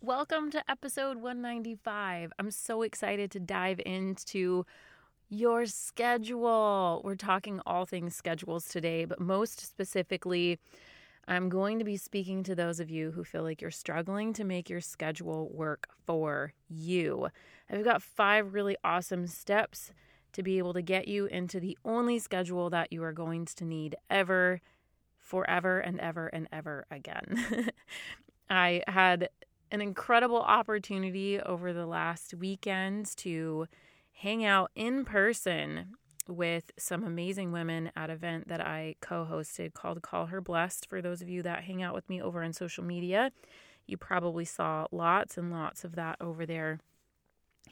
Welcome to episode 195. I'm so excited to dive into your schedule. We're talking all things schedules today, but most specifically, I'm going to be speaking to those of you who feel like you're struggling to make your schedule work for you. I've got five really awesome steps to be able to get you into the only schedule that you are going to need ever, forever, and ever and ever again. I had an incredible opportunity over the last weekends to hang out in person with some amazing women at an event that I co-hosted called Call Her Blessed. For those of you that hang out with me over on social media, you probably saw lots and lots of that over there.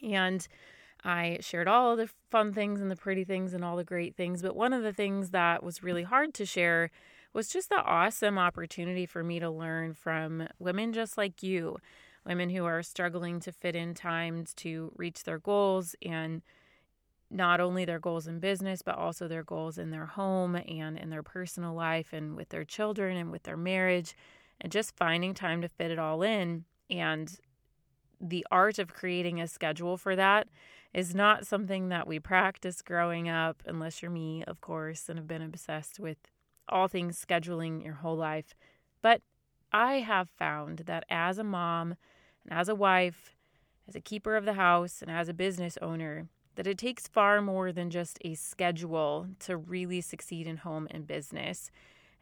And I shared all the fun things and the pretty things and all the great things, but one of the things that was really hard to share was just the awesome opportunity for me to learn from women just like you, women who are struggling to fit in times to reach their goals and not only their goals in business, but also their goals in their home and in their personal life and with their children and with their marriage, and just finding time to fit it all in. And the art of creating a schedule for that is not something that we practice growing up, unless you're me, of course, and have been obsessed with all things scheduling your whole life. But I have found that as a mom and as a wife, as a keeper of the house, and as a business owner, that it takes far more than just a schedule to really succeed in home and business.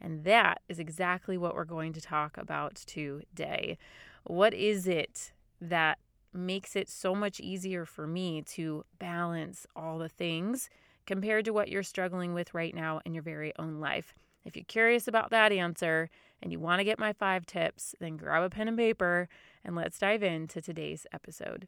And that is exactly what we're going to talk about today. What is it that makes it so much easier for me to balance all the things compared to what you're struggling with right now in your very own life? If you're curious about that answer and you want to get my five tips, then grab a pen and paper and let's dive into today's episode.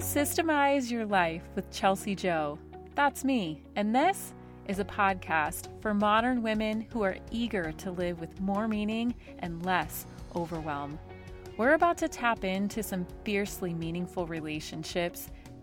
Systemize Your Life with Chelsea Jo. That's me, and this is a podcast for modern women who are eager to live with more meaning and less overwhelm. We're about to tap into some fiercely meaningful relationships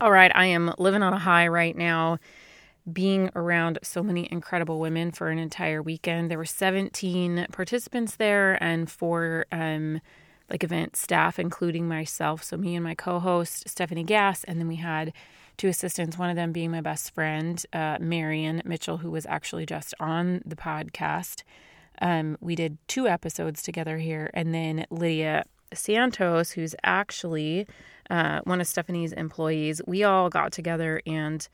All right, I am living on a high right now, being around so many incredible women for an entire weekend. There were 17 participants there and four um, like event staff, including myself. So me and my co-host Stephanie Gass, and then we had two assistants. One of them being my best friend, uh, Marion Mitchell, who was actually just on the podcast. Um, we did two episodes together here, and then Lydia Santos, who's actually uh, one of Stephanie's employees, we all got together and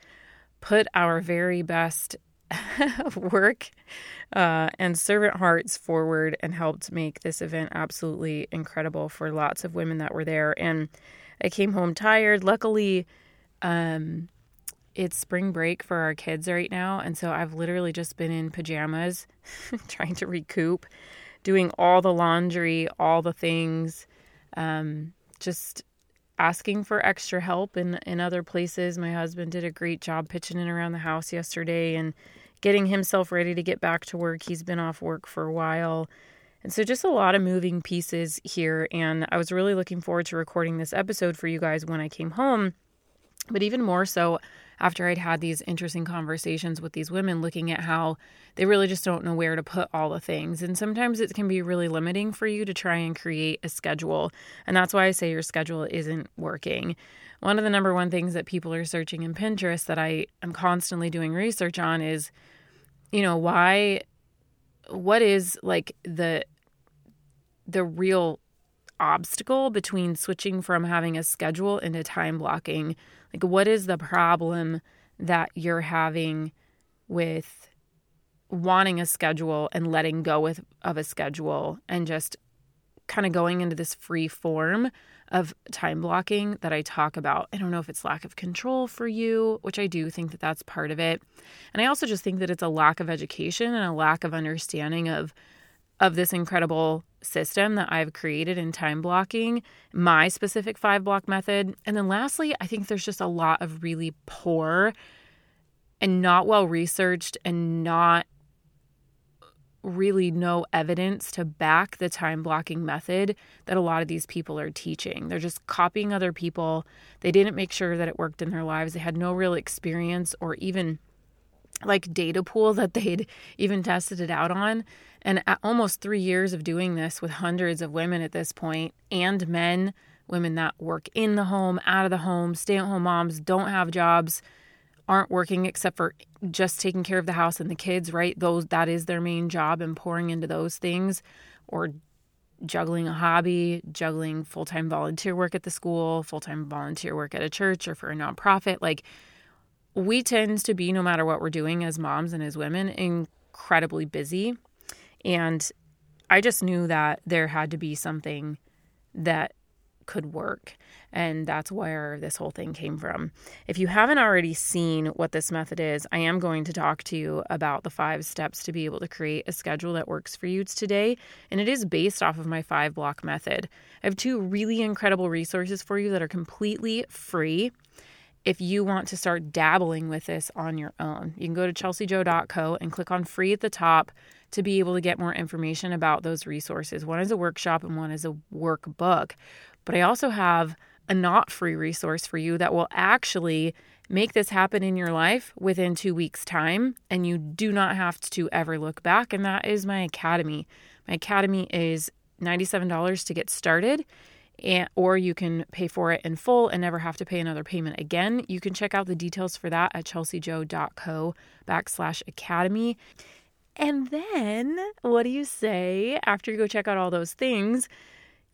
put our very best work uh, and servant hearts forward and helped make this event absolutely incredible for lots of women that were there. And I came home tired. Luckily, um, it's spring break for our kids right now. And so I've literally just been in pajamas trying to recoup, doing all the laundry, all the things, um, just asking for extra help in in other places. My husband did a great job pitching in around the house yesterday and getting himself ready to get back to work. He's been off work for a while. And so just a lot of moving pieces here and I was really looking forward to recording this episode for you guys when I came home. But even more so after I'd had these interesting conversations with these women, looking at how they really just don't know where to put all the things. And sometimes it can be really limiting for you to try and create a schedule. And that's why I say your schedule isn't working. One of the number one things that people are searching in Pinterest that I am constantly doing research on is, you know, why, what is like the, the real obstacle between switching from having a schedule into time blocking? Like, what is the problem that you're having with wanting a schedule and letting go with, of a schedule and just kind of going into this free form of time blocking that I talk about. I don't know if it's lack of control for you, which I do think that that's part of it. And I also just think that it's a lack of education and a lack of understanding of of this incredible system that I've created in time blocking, my specific 5 block method. And then lastly, I think there's just a lot of really poor and not well researched and not really no evidence to back the time blocking method that a lot of these people are teaching. They're just copying other people. They didn't make sure that it worked in their lives. They had no real experience or even like data pool that they'd even tested it out on. And almost three years of doing this with hundreds of women at this point and men, women that work in the home, out of the home, stay at home moms, don't have jobs, aren't working except for just taking care of the house and the kids, right? Those that is their main job and pouring into those things or juggling a hobby, juggling full-time volunteer work at the school, full-time volunteer work at a church or for a nonprofit. Like we tend to be no matter what we're doing as moms and as women incredibly busy. And I just knew that there had to be something that could work. And that's where this whole thing came from. If you haven't already seen what this method is, I am going to talk to you about the five steps to be able to create a schedule that works for you today. And it is based off of my five block method. I have two really incredible resources for you that are completely free if you want to start dabbling with this on your own. You can go to chelseajo.co and click on free at the top to be able to get more information about those resources. One is a workshop and one is a workbook. But I also have a not free resource for you that will actually make this happen in your life within two weeks' time. And you do not have to ever look back. And that is my academy. My academy is $97 to get started. And, or you can pay for it in full and never have to pay another payment again. You can check out the details for that at chelseajo.co backslash academy. And then, what do you say after you go check out all those things?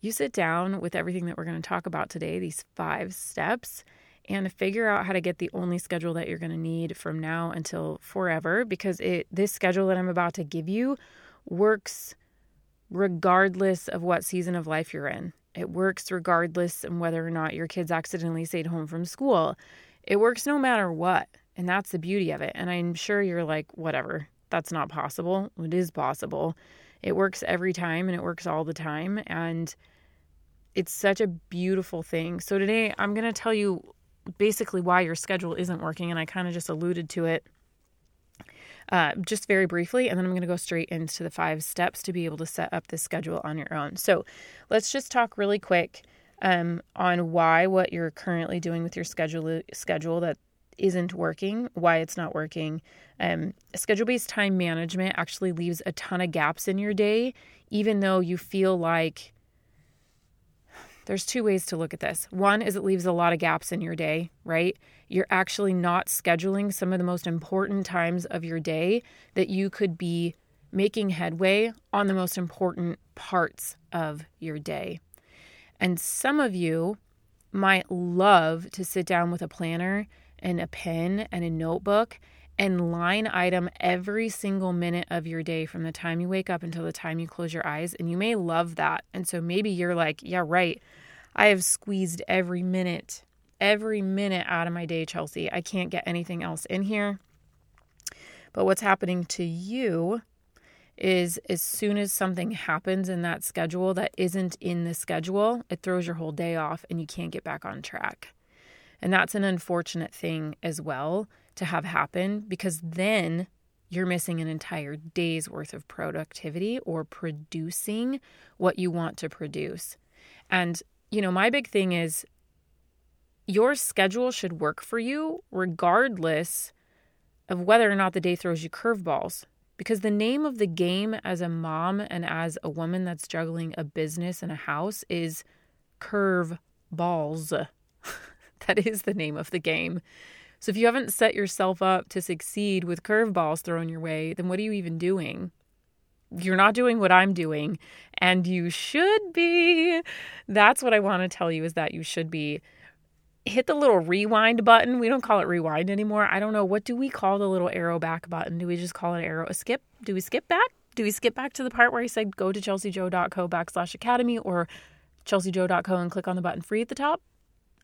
you sit down with everything that we're going to talk about today, these five steps, and figure out how to get the only schedule that you're going to need from now until forever because it this schedule that I'm about to give you works regardless of what season of life you're in. It works regardless of whether or not your kids accidentally stayed home from school. It works no matter what. And that's the beauty of it. And I'm sure you're like, whatever, that's not possible. It is possible. It works every time and it works all the time. And it's such a beautiful thing. So today I'm going to tell you basically why your schedule isn't working. And I kind of just alluded to it uh, just very briefly. And then I'm going to go straight into the five steps to be able to set up the schedule on your own. So let's just talk really quick um, on why what you're currently doing with your schedule schedule that isn't working, why it's not working. Um, schedule based time management actually leaves a ton of gaps in your day, even though you feel like there's two ways to look at this. One is it leaves a lot of gaps in your day, right? You're actually not scheduling some of the most important times of your day that you could be making headway on the most important parts of your day. And some of you might love to sit down with a planner and a pen and a notebook and line item every single minute of your day from the time you wake up until the time you close your eyes. And you may love that. And so maybe you're like, yeah, right. I have squeezed every minute, every minute out of my day, Chelsea. I can't get anything else in here. But what's happening to you is as soon as something happens in that schedule that isn't in the schedule, it throws your whole day off and you can't get back on track. And that's an unfortunate thing as well to have happen because then you're missing an entire day's worth of productivity or producing what you want to produce. And, you know, my big thing is your schedule should work for you regardless of whether or not the day throws you curveballs. Because the name of the game as a mom and as a woman that's juggling a business and a house is curve balls. that is the name of the game. So if you haven't set yourself up to succeed with curveballs thrown your way, then what are you even doing? You're not doing what I'm doing, and you should be. That's what I want to tell you is that you should be. Hit the little rewind button. We don't call it rewind anymore. I don't know. What do we call the little arrow back button? Do we just call it arrow? A skip? Do we skip back? Do we skip back to the part where I said go to chelseajo.co backslash academy or chelseajo.co and click on the button free at the top?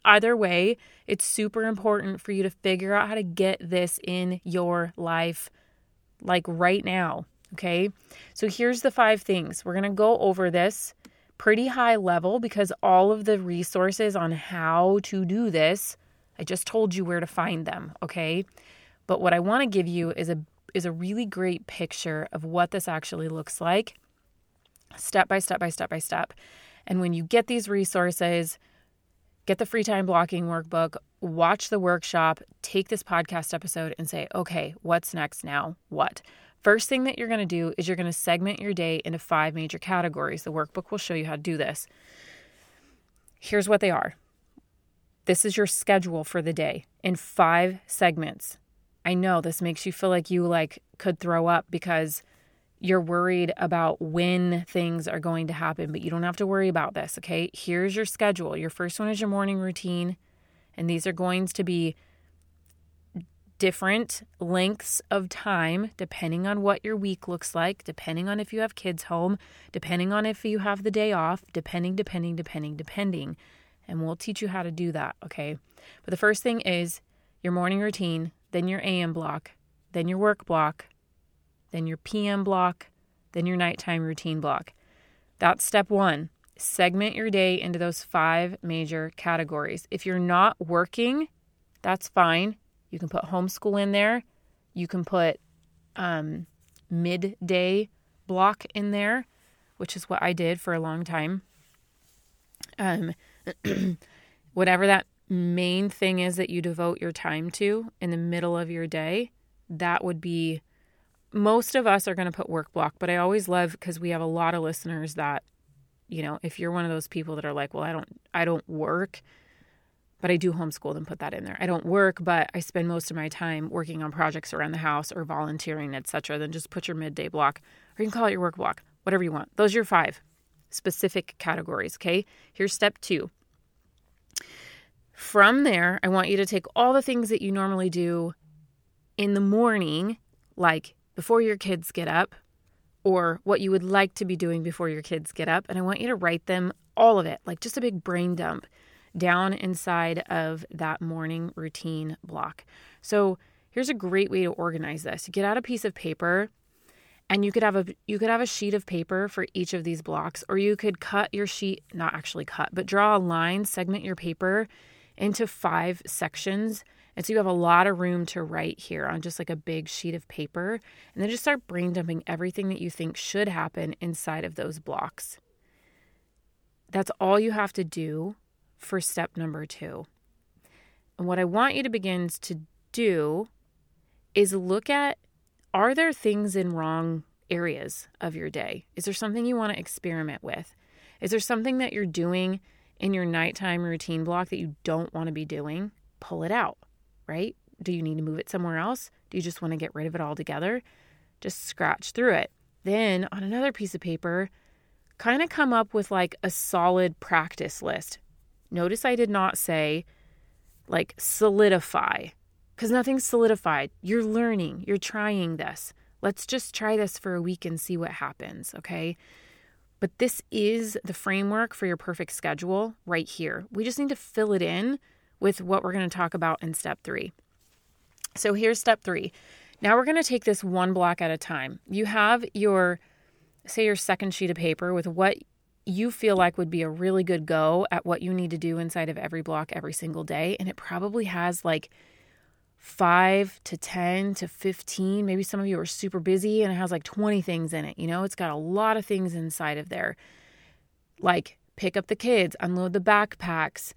Either way, it's super important for you to figure out how to get this in your life like right now. Okay. So here's the five things. We're going to go over this pretty high level because all of the resources on how to do this, I just told you where to find them. Okay. But what I want to give you is a is a really great picture of what this actually looks like step by step by step by step. And when you get these resources, get the free time blocking workbook, watch the workshop, take this podcast episode and say, okay, what's next now? What? First thing that you're going to do is you're going to segment your day into five major categories. The workbook will show you how to do this. Here's what they are this is your schedule for the day in five segments. I know this makes you feel like you like could throw up because you're worried about when things are going to happen, but you don't have to worry about this, okay? Here's your schedule. Your first one is your morning routine, and these are going to be different lengths of time depending on what your week looks like, depending on if you have kids home, depending on if you have the day off, depending, depending, depending, depending. And we'll teach you how to do that, okay? But the first thing is your morning routine then your AM block, then your work block, then your PM block, then your nighttime routine block. That's step one. Segment your day into those five major categories. If you're not working, that's fine. You can put homeschool in there. You can put um, midday block in there, which is what I did for a long time. Um, whatever that main thing is that you devote your time to in the middle of your day, that would be most of us are going to put work block, but I always love because we have a lot of listeners that you know, if you're one of those people that are like, "Well, I don't I don't work, but I do homeschool," then put that in there. I don't work, but I spend most of my time working on projects around the house or volunteering, etc. Then just put your midday block, or you can call it your work block, whatever you want. Those are your five specific categories. Okay. Here's step two. From there, I want you to take all the things that you normally do in the morning, like before your kids get up, or what you would like to be doing before your kids get up, and I want you to write them all of it, like just a big brain dump down inside of that morning routine block. So, here's a great way to organize this. You get out a piece of paper and you could have a you could have a sheet of paper for each of these blocks or you could cut your sheet, not actually cut, but draw a line, segment your paper into five sections. And so you have a lot of room to write here on just like a big sheet of paper. And then just start brain dumping everything that you think should happen inside of those blocks. That's all you have to do for step number two. And what I want you to begin to do is look at are there things in wrong areas of your day? Is there something you want to experiment with? Is there something that you're doing in your nighttime routine block that you don't want to be doing, pull it out, right? Do you need to move it somewhere else? Do you just want to get rid of it altogether? Just scratch through it. Then on another piece of paper, kind of come up with like a solid practice list. Notice I did not say like solidify because nothing's solidified. You're learning, you're trying this. Let's just try this for a week and see what happens, okay? But this is the framework for your perfect schedule right here. We just need to fill it in with what we're going to talk about in step three. So here's step three. Now we're going to take this one block at a time. You have your, say, your second sheet of paper with what you feel like would be a really good go at what you need to do inside of every block every single day. And it probably has like five to 10 to 15. Maybe some of you are super busy and it has like 20 things in it. You know, it's got a lot of things inside of there. Like pick up the kids, unload the backpacks.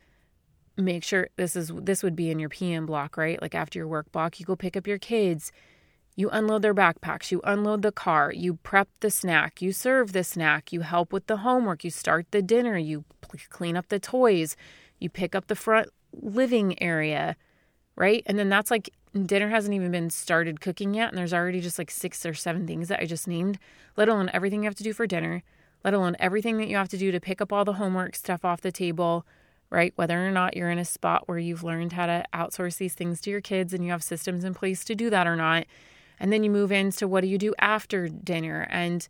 Make sure this is this would be in your PM block, right? Like after your work block, you go pick up your kids. You unload their backpacks, you unload the car, you prep the snack, you serve the snack, you help with the homework, you start the dinner, you clean up the toys, you pick up the front living area right? And then that's like dinner hasn't even been started cooking yet, and there's already just like six or seven things that I just named, let alone everything you have to do for dinner, let alone everything that you have to do to pick up all the homework stuff off the table, right? Whether or not you're in a spot where you've learned how to outsource these things to your kids and you have systems in place to do that or not. And then you move into what do you do after dinner and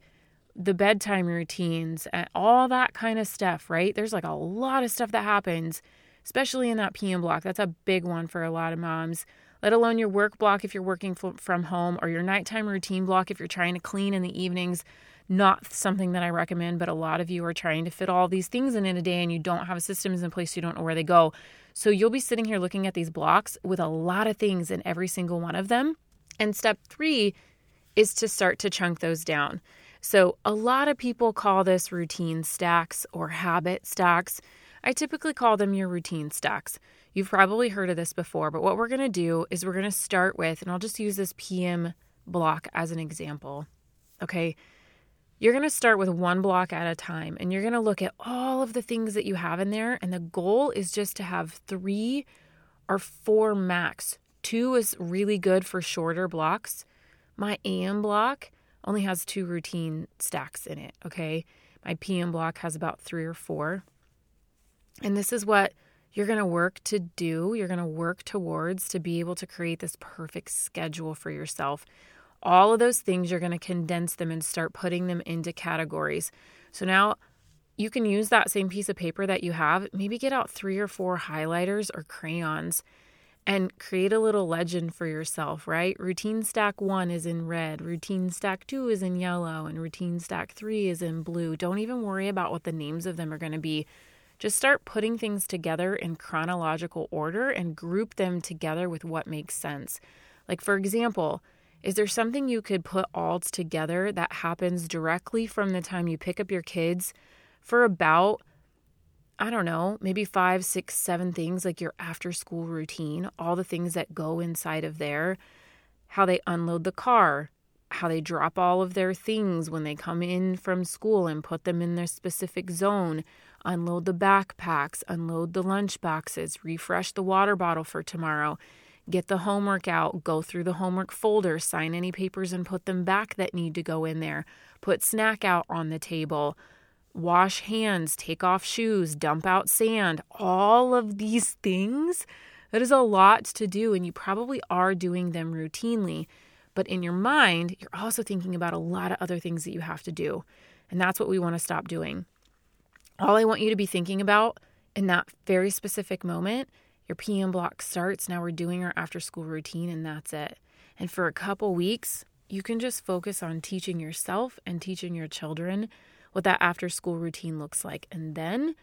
the bedtime routines and all that kind of stuff, right? There's like a lot of stuff that happens, especially in that PM block. That's a big one for a lot of moms, let alone your work block if you're working from home or your nighttime routine block if you're trying to clean in the evenings. Not something that I recommend, but a lot of you are trying to fit all these things in in a day and you don't have a systems in place, you don't know where they go. So you'll be sitting here looking at these blocks with a lot of things in every single one of them. And step three is to start to chunk those down. So, a lot of people call this routine stacks or habit stacks. I typically call them your routine stacks. You've probably heard of this before, but what we're going to do is we're going to start with, and I'll just use this PM block as an example. Okay. You're going to start with one block at a time and you're going to look at all of the things that you have in there. And the goal is just to have three or four max. Two is really good for shorter blocks. My AM block only has two routine stacks in it, okay? My PM block has about three or four. And this is what you're going to work to do, you're going to work towards to be able to create this perfect schedule for yourself. All of those things, you're going to condense them and start putting them into categories. So now you can use that same piece of paper that you have, maybe get out three or four highlighters or crayons and create a little legend for yourself, right? Routine stack one is in red, routine stack two is in yellow, and routine stack three is in blue. Don't even worry about what the names of them are going to be. Just start putting things together in chronological order and group them together with what makes sense. Like, for example, is there something you could put all together that happens directly from the time you pick up your kids for about I don't know, maybe five, six, seven things like your after school routine, all the things that go inside of there, how they unload the car, how they drop all of their things when they come in from school and put them in their specific zone, unload the backpacks, unload the lunch boxes, refresh the water bottle for tomorrow, get the homework out, go through the homework folder, sign any papers and put them back that need to go in there, put snack out on the table wash hands, take off shoes, dump out sand, all of these things. That is a lot to do, and you probably are doing them routinely. But in your mind, you're also thinking about a lot of other things that you have to do. And that's what we want to stop doing. All I want you to be thinking about in that very specific moment, your PM block starts. Now we're doing our after school routine, and that's it. And for a couple weeks, you can just focus on teaching yourself and teaching your children what that after school routine looks like. And then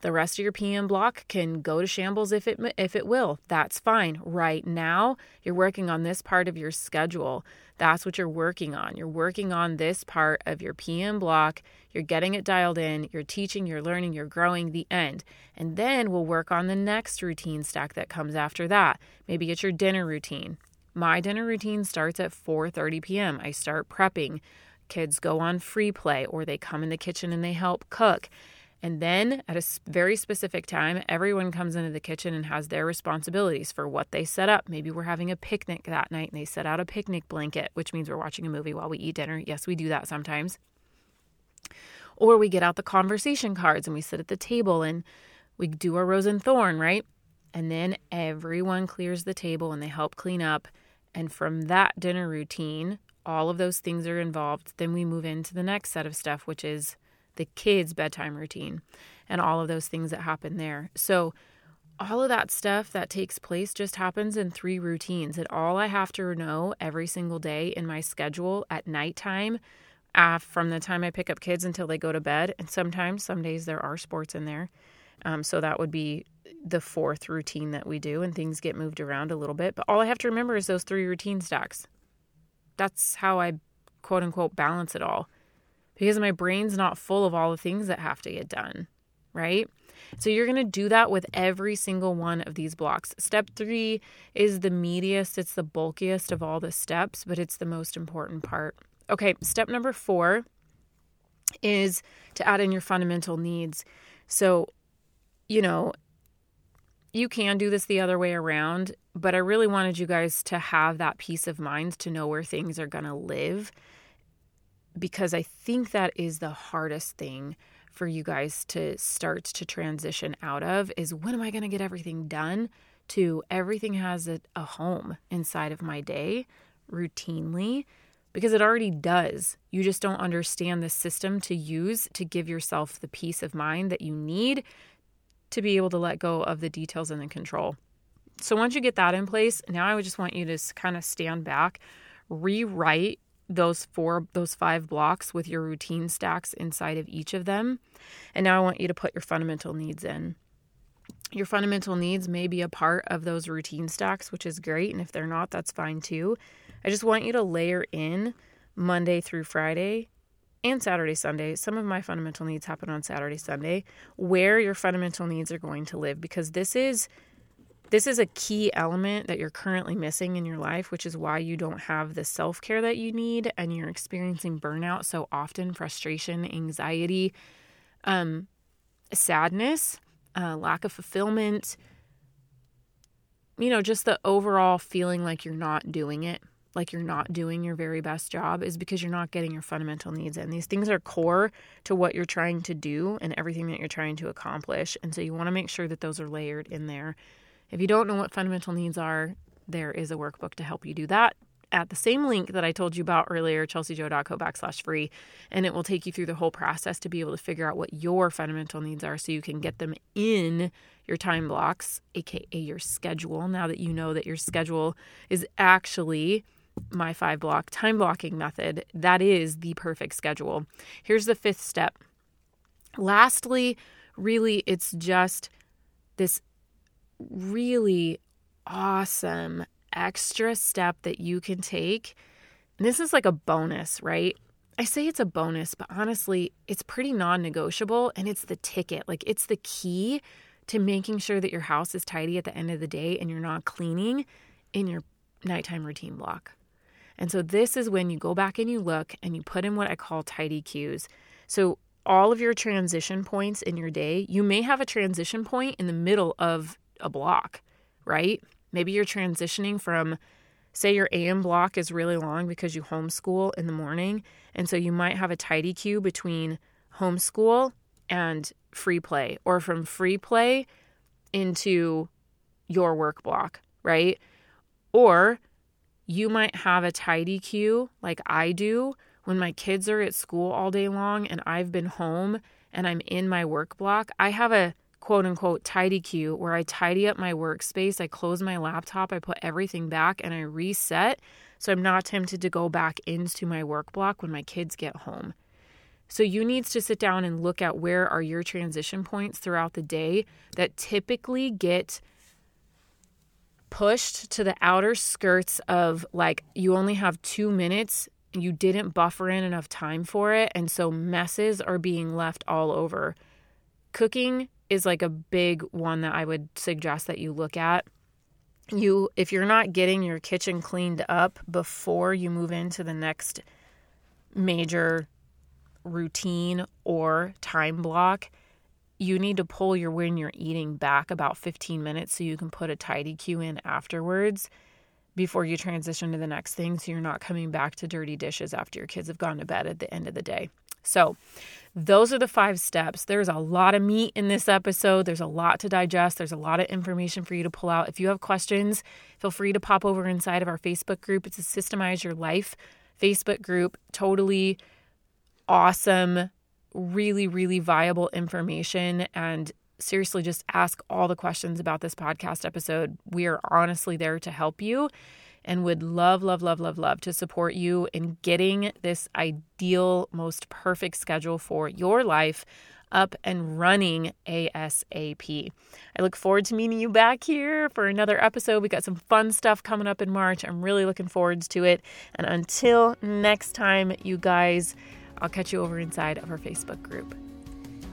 the rest of your PM block can go to shambles if it if it will. That's fine. Right now, you're working on this part of your schedule. That's what you're working on. You're working on this part of your PM block. You're getting it dialed in. You're teaching, you're learning, you're growing the end. And then we'll work on the next routine stack that comes after that. Maybe it's your dinner routine. My dinner routine starts at 4:30 p.m. I start prepping. Kids go on free play or they come in the kitchen and they help cook. And then at a very specific time, everyone comes into the kitchen and has their responsibilities for what they set up. Maybe we're having a picnic that night and they set out a picnic blanket, which means we're watching a movie while we eat dinner. Yes, we do that sometimes. Or we get out the conversation cards and we sit at the table and we do our rose and thorn, right? And then everyone clears the table and they help clean up. And from that dinner routine, all of those things are involved, then we move into the next set of stuff, which is the kids' bedtime routine and all of those things that happen there. So, all of that stuff that takes place just happens in three routines. And all I have to know every single day in my schedule at nighttime, uh, from the time I pick up kids until they go to bed, and sometimes, some days, there are sports in there. Um, so, that would be the fourth routine that we do, and things get moved around a little bit. But all I have to remember is those three routine stacks that's how I quote unquote balance it all because my brain's not full of all the things that have to get done, right? So you're going to do that with every single one of these blocks. Step three is the meatiest, it's the bulkiest of all the steps, but it's the most important part. Okay, step number four is to add in your fundamental needs. So, you know, you can do this the other way around, but I really wanted you guys to have that peace of mind to know where things are going to live because I think that is the hardest thing for you guys to start to transition out of is when am I going to get everything done to everything has a, a home inside of my day routinely because it already does. You just don't understand the system to use to give yourself the peace of mind that you need to be able to let go of the details and the control. So once you get that in place, now I would just want you to kind of stand back, rewrite those four those five blocks with your routine stacks inside of each of them. And now I want you to put your fundamental needs in. Your fundamental needs may be a part of those routine stacks, which is great, and if they're not, that's fine too. I just want you to layer in Monday through Friday and Saturday, Sunday. Some of my fundamental needs happen on Saturday, Sunday, where your fundamental needs are going to live because this is this is a key element that you're currently missing in your life, which is why you don't have the self care that you need and you're experiencing burnout so often, frustration, anxiety, um, sadness, uh, lack of fulfillment, you know, just the overall feeling like you're not doing it like you're not doing your very best job is because you're not getting your fundamental needs in. These things are core to what you're trying to do and everything that you're trying to accomplish. And so you want to make sure that those are layered in there. If you don't know what fundamental needs are, there is a workbook to help you do that at the same link that I told you about earlier, chelseajo.co backslash free. And it will take you through the whole process to be able to figure out what your fundamental needs are so you can get them in your time blocks, aka your schedule. Now that you know that your schedule is actually my five block time blocking method, that is the perfect schedule. Here's the fifth step. Lastly, really, it's just this really awesome extra step that you can take. And this is like a bonus, right? I say it's a bonus, but honestly, it's pretty non negotiable and it's the ticket. Like, it's the key to making sure that your house is tidy at the end of the day and you're not cleaning in your nighttime routine block. And so this is when you go back and you look and you put in what I call tidy cues. So all of your transition points in your day, you may have a transition point in the middle of a block, right? Maybe you're transitioning from say your AM block is really long because you homeschool in the morning, and so you might have a tidy cue between homeschool and free play or from free play into your work block, right? Or you might have a tidy cue like I do when my kids are at school all day long and I've been home and I'm in my work block. I have a quote unquote tidy cue where I tidy up my workspace, I close my laptop, I put everything back, and I reset so I'm not tempted to go back into my work block when my kids get home. So you need to sit down and look at where are your transition points throughout the day that typically get pushed to the outer skirts of like you only have two minutes you didn't buffer in enough time for it and so messes are being left all over cooking is like a big one that i would suggest that you look at you if you're not getting your kitchen cleaned up before you move into the next major routine or time block you need to pull your when you're eating back about 15 minutes so you can put a tidy cue in afterwards before you transition to the next thing so you're not coming back to dirty dishes after your kids have gone to bed at the end of the day. So, those are the five steps. There's a lot of meat in this episode. There's a lot to digest. There's a lot of information for you to pull out. If you have questions, feel free to pop over inside of our Facebook group. It's a Systemize Your Life Facebook group. Totally awesome really, really viable information and seriously just ask all the questions about this podcast episode. We are honestly there to help you and would love, love, love, love, love to support you in getting this ideal, most perfect schedule for your life up and running ASAP. I look forward to meeting you back here for another episode. We got some fun stuff coming up in March. I'm really looking forward to it. And until next time, you guys, I'll catch you over inside of our Facebook group.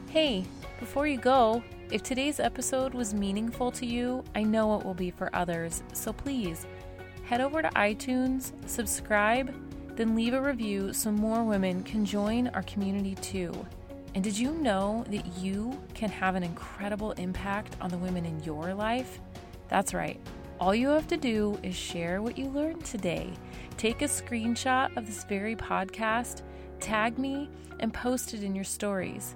Hey, before you go, if today's episode was meaningful to you, I know it will be for others. So please head over to iTunes, subscribe, then leave a review so more women can join our community too. And did you know that you can have an incredible impact on the women in your life? That's right. All you have to do is share what you learned today. Take a screenshot of this very podcast tag me, and post it in your stories.